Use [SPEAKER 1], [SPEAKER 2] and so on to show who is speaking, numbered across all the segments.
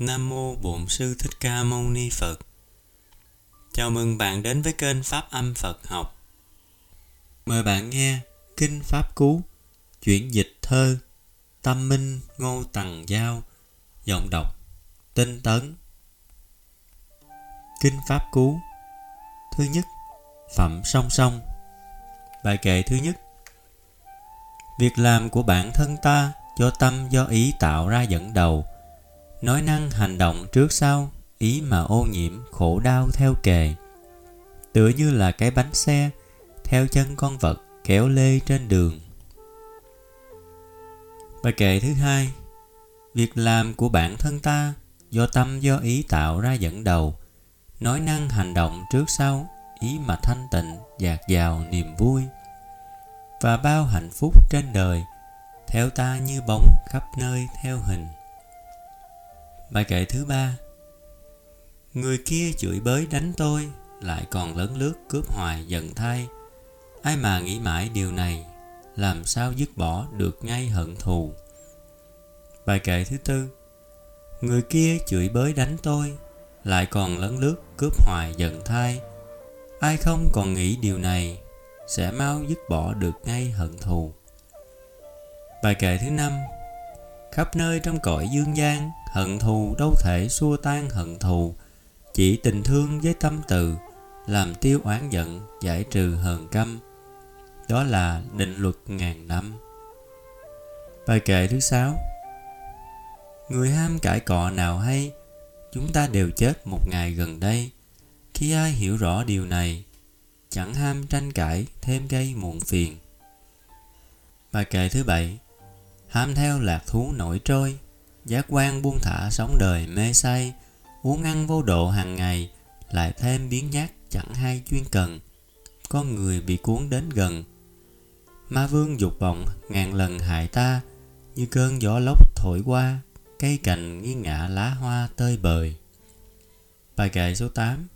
[SPEAKER 1] Nam mô Bổn sư Thích Ca Mâu Ni Phật. Chào mừng bạn đến với kênh Pháp Âm Phật học. Mời bạn nghe Kinh Pháp Cú, chuyển dịch thơ Tâm Minh Ngô Tằng Giao, giọng đọc Tinh Tấn. Kinh Pháp Cú Thứ nhất, Phẩm Song Song Bài kệ thứ nhất Việc làm của bản thân ta do tâm do ý tạo ra dẫn đầu nói năng hành động trước sau, ý mà ô nhiễm, khổ đau theo kề. Tựa như là cái bánh xe, theo chân con vật kéo lê trên đường. Bài kệ thứ hai, việc làm của bản thân ta do tâm, do ý tạo ra dẫn đầu. Nói năng hành động trước sau, ý mà thanh tịnh, dạt dào niềm vui. Và bao hạnh phúc trên đời, theo ta như bóng khắp nơi theo hình bài kệ thứ ba. Người kia chửi bới đánh tôi, lại còn lớn lướt cướp hoài giận thay. Ai mà nghĩ mãi điều này, làm sao dứt bỏ được ngay hận thù? Bài kệ thứ tư. Người kia chửi bới đánh tôi, lại còn lấn lướt cướp hoài giận thay. Ai không còn nghĩ điều này, sẽ mau dứt bỏ được ngay hận thù. Bài kệ thứ năm khắp nơi trong cõi dương gian, hận thù đâu thể xua tan hận thù. Chỉ tình thương với tâm từ, làm tiêu oán giận, giải trừ hờn căm. Đó là định luật ngàn năm. Bài kệ thứ sáu. Người ham cãi cọ nào hay, chúng ta đều chết một ngày gần đây. Khi ai hiểu rõ điều này, chẳng ham tranh cãi, thêm gây muộn phiền. Bài kệ thứ bảy ham theo lạc thú nổi trôi, giác quan buông thả sống đời mê say, uống ăn vô độ hàng ngày, lại thêm biến nhát chẳng hay chuyên cần. Con người bị cuốn đến gần. Ma vương dục vọng ngàn lần hại ta, như cơn gió lốc thổi qua, cây cành nghiêng ngã lá hoa tơi bời. Bài kệ số 8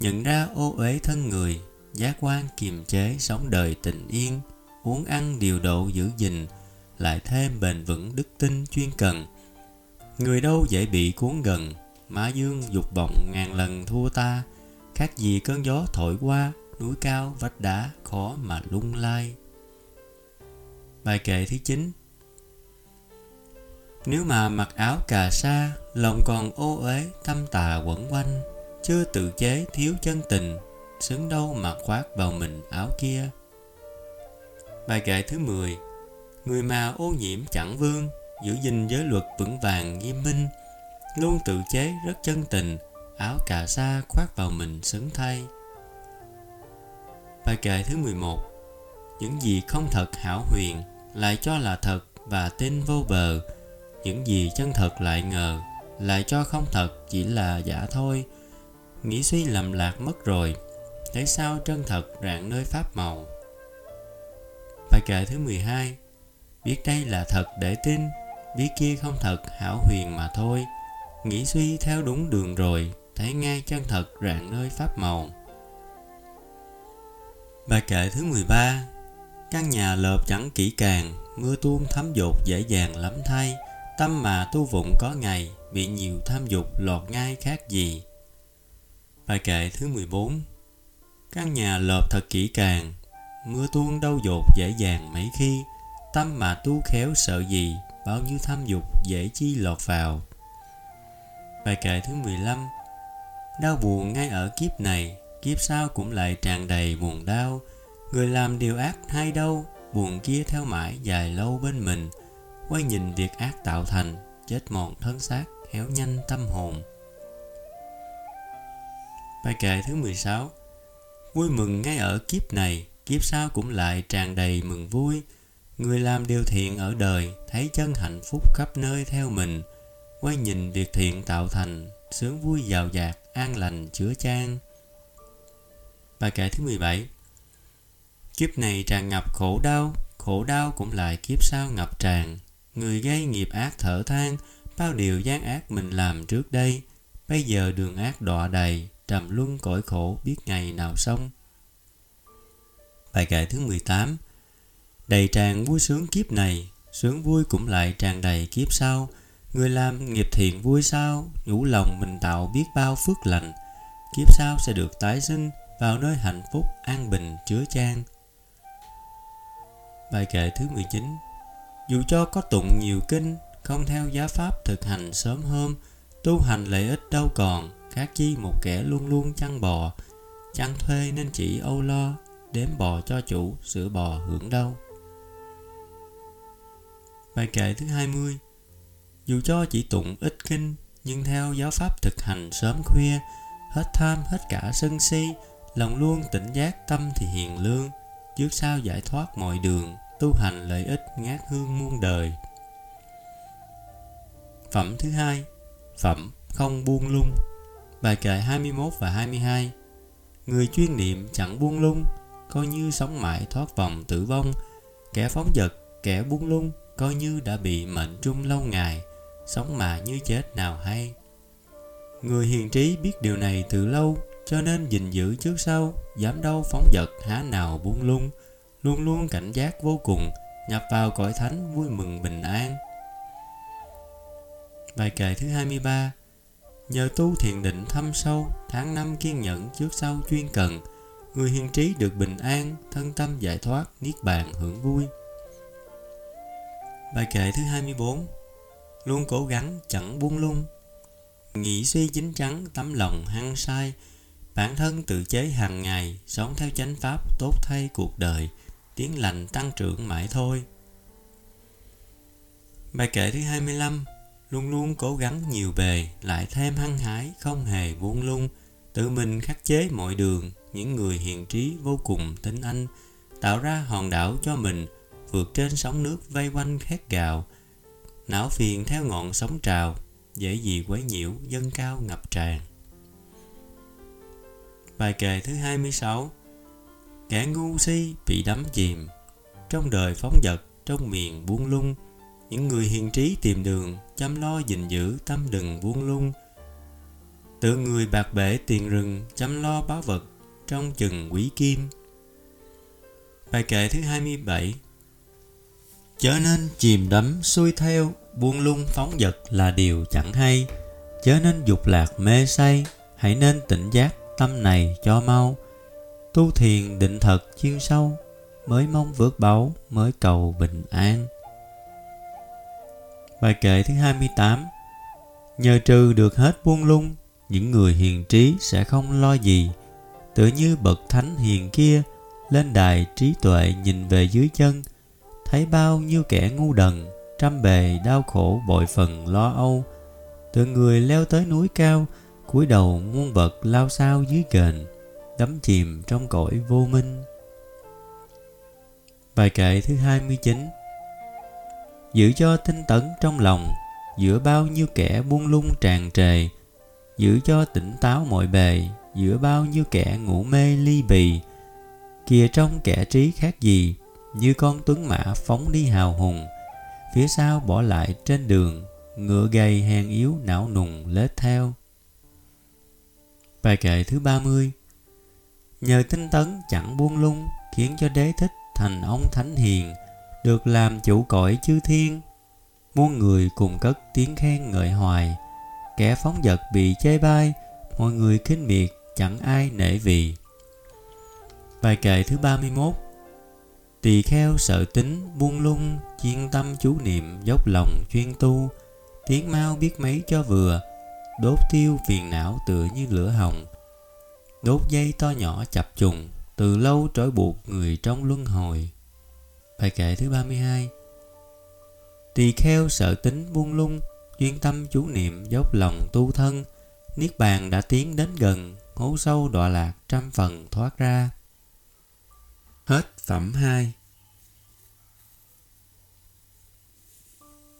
[SPEAKER 1] nhận ra ô uế thân người, giác quan kiềm chế sống đời tình yên, uống ăn điều độ giữ gìn lại thêm bền vững đức tin chuyên cần. Người đâu dễ bị cuốn gần mã dương dục vọng ngàn lần thua ta. Khác gì cơn gió thổi qua, núi cao vách đá khó mà lung lay bài kệ thứ 9 nếu mà mặc áo cà sa, lòng còn ô uế tâm tà quẩn quanh, chưa tự chế, thiếu chân tình, xứng đâu mà khoác vào mình áo kia. Bài kệ thứ 10 người mà ô nhiễm chẳng vương, giữ gìn giới luật vững vàng, nghiêm minh, luôn tự chế rất chân tình, áo cà sa khoác vào mình xứng thay. Bài kệ thứ 11 những gì không thật hảo huyền lại cho là thật và tin vô bờ, những gì chân thật lại ngờ lại cho không thật chỉ là giả thôi. Nghĩ suy lầm lạc mất rồi thế sao chân thật rạng nơi pháp màu? Bài kệ thứ 12 biết đây là thật để tin, biết kia không thật hảo huyền mà thôi. Nghĩ suy theo đúng đường rồi, thấy ngay chân thật rạng nơi pháp màu. Bài kệ thứ 13 căn nhà lợp chẳng kỹ càng, mưa tuôn thấm dột dễ dàng lắm thay. Tâm mà tu vụng có ngày, bị nhiều tham dục lọt ngay khác gì. Bài kệ thứ 14 căn nhà lợp thật kỹ càng, mưa tuôn đâu dột dễ dàng mấy khi tâm mà tu khéo sợ gì, bao nhiêu tham dục dễ chi lọt vào. Bài kệ thứ 15 đau buồn ngay ở kiếp này, kiếp sau cũng lại tràn đầy buồn đau. Người làm điều ác hay đâu, buồn kia theo mãi dài lâu bên mình. Quay nhìn việc ác tạo thành, chết mòn thân xác, héo nhanh tâm hồn. Bài kệ thứ 16 vui mừng ngay ở kiếp này, kiếp sau cũng lại tràn đầy mừng vui người làm điều thiện ở đời thấy chân hạnh phúc khắp nơi theo mình, quay nhìn việc thiện tạo thành, sướng vui giàu dạt, an lành, chữa chan. Bài kệ thứ 17 kiếp này tràn ngập khổ đau khổ đau cũng lại kiếp sau ngập tràn. Người gây nghiệp ác thở than, bao điều gian ác mình làm trước đây. Bây giờ đường ác đọa đầy, trầm luân cõi khổ biết ngày nào xong. Bài kệ thứ 18 đầy tràn vui sướng kiếp này, sướng vui cũng lại tràn đầy kiếp sau. Người làm nghiệp thiện vui sao, Nhủ lòng mình tạo biết bao phước lành. Kiếp sau sẽ được tái sinh, Vào nơi hạnh phúc, an bình, chứa chan. Bài kệ thứ 19 Dù cho có tụng nhiều kinh, Không theo giá pháp thực hành sớm hôm, Tu hành lợi ích đâu còn, Khác chi một kẻ luôn luôn chăn bò. Chăn thuê nên chỉ âu lo, Đếm bò cho chủ Sữa bò hưởng đâu Bài kệ thứ 20 Dù cho chỉ tụng ít kinh Nhưng theo giáo pháp thực hành sớm khuya Hết tham hết cả sân si Lòng luôn tỉnh giác tâm thì hiền lương Trước sau giải thoát mọi đường Tu hành lợi ích ngát hương muôn đời. Phẩm thứ hai Phẩm không buông lung. Bài kệ 21 và 22 Người chuyên niệm chẳng buông lung Coi như sống mãi thoát vòng tử vong Kẻ phóng dật, kẻ buông lung Coi như đã bị mệnh trung lâu ngày, Sống mà như chết nào hay. Người hiền trí biết điều này từ lâu, Cho nên gìn giữ trước sau, Dám đâu phóng dật há nào buông lung, Luôn luôn cảnh giác vô cùng, Nhập vào cõi thánh vui mừng bình an. Bài kệ thứ 23 Nhờ tu thiền định thâm sâu, Tháng năm kiên nhẫn trước sau chuyên cần, Người hiền trí được bình an, Thân tâm giải thoát, Niết bàn hưởng vui. Bài kệ thứ 24 Luôn cố gắng, chẳng buông lung. Nghĩ suy chính chắn, Tấm lòng hăng sai Bản thân tự chế hàng ngày, Sống theo chánh pháp, tốt thay cuộc đời. Tiếng lành tăng trưởng mãi thôi. Bài kệ thứ 25 Luôn luôn cố gắng nhiều bề, Lại thêm hăng hái, Không hề buông lung. Tự mình khắc chế mọi đường, Những người hiền trí vô cùng tinh anh, Tạo ra hòn đảo cho mình. Vượt trên sóng nước vây quanh khét gào. Não phiền theo ngọn sóng trào, Dễ gì quấy nhiễu dân cao ngập tràn. Bài kệ thứ 26 Kẻ ngu si bị đắm chìm. Trong đời phóng dật Trong miền buông lung, Những người hiền trí tìm đường, Chăm lo gìn giữ tâm đừng buông lung. Tự người bạc bể tiền rừng, Chăm lo báo vật, Trong chừng quý kim. Bài kệ thứ 27 Chớ nên chìm đắm xuôi theo, Buông lung phóng dật là điều chẳng hay. Chớ nên dục lạc mê say, Hãy nên tỉnh giác tâm này cho mau. Tu thiền định thật chuyên sâu, Mới mong vượt báu, Mới cầu bình an. Bài kệ thứ 28 Nhờ trừ được hết buông lung, Những người hiền trí sẽ không lo gì. Tựa như bậc thánh hiền kia, Lên đài trí tuệ nhìn về dưới chân Thấy bao nhiêu kẻ ngu đần, Trăm bề đau khổ bội phần lo âu. Từ người leo tới núi cao, cúi đầu muôn vật lao sao dưới kền Đắm chìm trong cõi vô minh. Bài kệ thứ 29 Giữ cho tinh tấn trong lòng, Giữa bao nhiêu kẻ buông lung tràn trề, Giữ cho tỉnh táo mọi bề, Giữa bao nhiêu kẻ ngủ mê ly bì, Kìa trong kẻ trí khác gì như con tuấn mã phóng đi hào hùng. Phía sau bỏ lại trên đường, Ngựa gầy hèn yếu não nùng lết theo. Bài kệ thứ 30 Nhờ tinh tấn chẳng buông lung, Khiến cho đế thích thành ông thánh hiền, Được làm chủ cõi chư thiên. Muôn người cùng cất tiếng khen ngợi hoài, Kẻ phóng vật bị chê bai, Mọi người khinh miệt chẳng ai nể vì. Bài kệ thứ 31 Tỳ kheo sợ tính, buông lung Chuyên tâm chú niệm, dốc lòng chuyên tu. Tiếng mau biết mấy cho vừa, Đốt tiêu phiền não tựa như lửa hồng. Đốt dây to nhỏ chập trùng, Từ lâu trói buộc người trong luân hồi. Bài kệ thứ 32 Tỳ kheo sợ tính, buông lung, Chuyên tâm chú niệm, dốc lòng tu thân. Niết bàn đã tiến đến gần, Hố sâu đọa lạc trăm phần thoát ra. Hết phẩm 2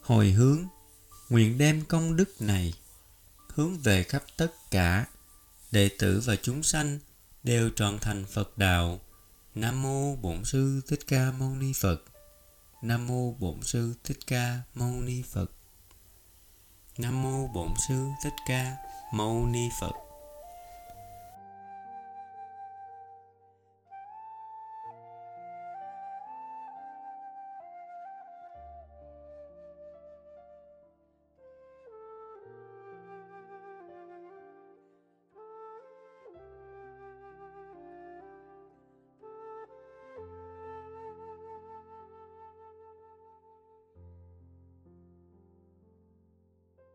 [SPEAKER 1] Hồi hướng, Nguyện đem công đức này Hướng về khắp tất cả Đệ tử và chúng sanh Đều trọn thành Phật Đạo. Nam Mô Bổn Sư Thích Ca Mâu Ni Phật. Nam Mô Bổn Sư Thích Ca Mâu Ni Phật. Nam Mô Bổn Sư Thích Ca Mâu Ni Phật.